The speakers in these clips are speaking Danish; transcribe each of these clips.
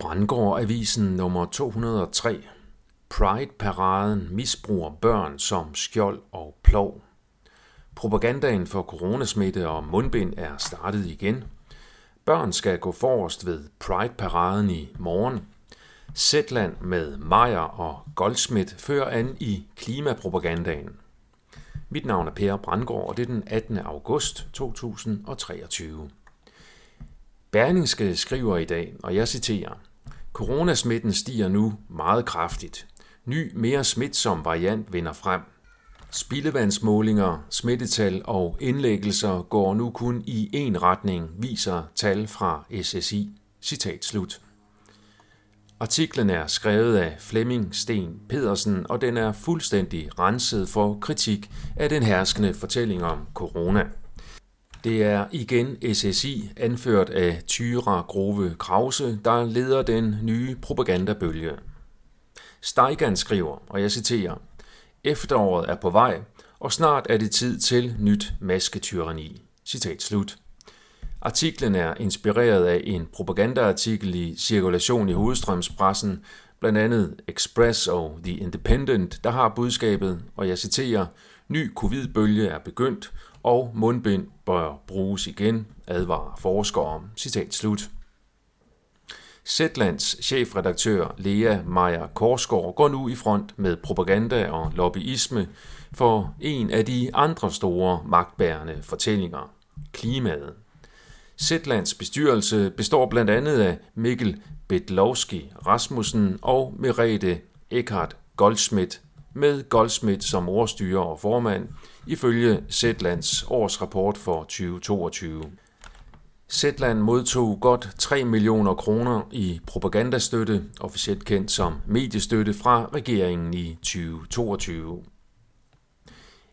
Brandgård Avisen nummer 203. Pride-paraden misbruger børn som skjold og plov. Propagandaen for coronasmitte og mundbind er startet igen. Børn skal gå forrest ved Pride-paraden i morgen. Zetland med Meyer og Goldsmith fører an i klimapropagandaen. Mit navn er Per Brandgård, og det er den 18. august 2023. Berlingske skriver i dag, og jeg citerer, Coronasmitten stiger nu meget kraftigt. Ny, mere smitsom variant vinder frem. Spildevandsmålinger, smittetal og indlæggelser går nu kun i én retning, viser tal fra SSI. Citat slut. Artiklen er skrevet af Flemming Sten Pedersen, og den er fuldstændig renset for kritik af den herskende fortælling om corona. Det er igen SSI, anført af Tyra Grove Krause, der leder den nye propagandabølge. Steigan skriver, og jeg citerer, Efteråret er på vej, og snart er det tid til nyt masketyrani. Citat slut. Artiklen er inspireret af en propagandaartikel i cirkulation i hovedstrømspressen, blandt andet Express og The Independent, der har budskabet, og jeg citerer, ny covid-bølge er begyndt, og mundbind bør bruges igen, advarer forskere om. Citat slut. Zetlands chefredaktør Lea Meyer Korsgaard går nu i front med propaganda og lobbyisme for en af de andre store magtbærende fortællinger, klimaet. Zetlands bestyrelse består blandt andet af Mikkel Bedlovski Rasmussen og Merete Eckhart Goldschmidt med Goldschmidt som ordstyrer og formand, ifølge Zetlands årsrapport for 2022. Zetland modtog godt 3 millioner kroner i propagandastøtte, officielt kendt som mediestøtte, fra regeringen i 2022.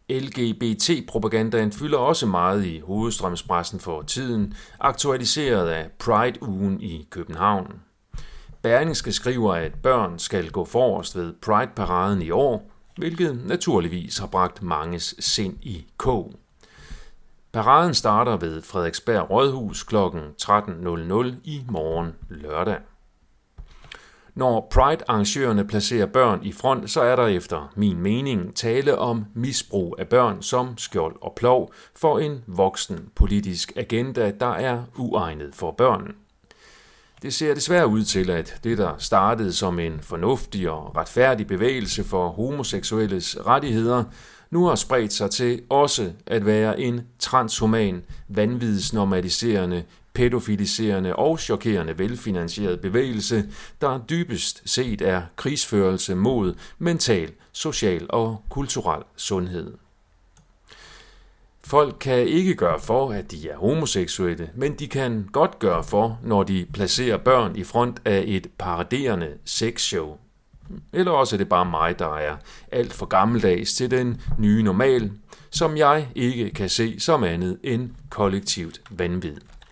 LGBT-propagandaen fylder også meget i hovedstrømspressen for tiden, aktualiseret af Pride-ugen i København. Berlingske skriver, at børn skal gå forrest ved Pride-paraden i år, hvilket naturligvis har bragt manges sind i kog. Paraden starter ved Frederiksberg Rådhus kl. 13.00 i morgen lørdag. Når Pride-arrangørerne placerer børn i front, så er der efter min mening tale om misbrug af børn som skjold og plov for en voksen politisk agenda, der er uegnet for børn. Det ser desværre ud til, at det, der startede som en fornuftig og retfærdig bevægelse for homoseksuelles rettigheder, nu har spredt sig til også at være en transhuman, vanvidsnormaliserende, pædofiliserende og chokerende velfinansieret bevægelse, der dybest set er krigsførelse mod mental, social og kulturel sundhed. Folk kan ikke gøre for, at de er homoseksuelle, men de kan godt gøre for, når de placerer børn i front af et paraderende sexshow. Eller også er det bare mig, der er alt for gammeldags til den nye normal, som jeg ikke kan se som andet end kollektivt vanvid.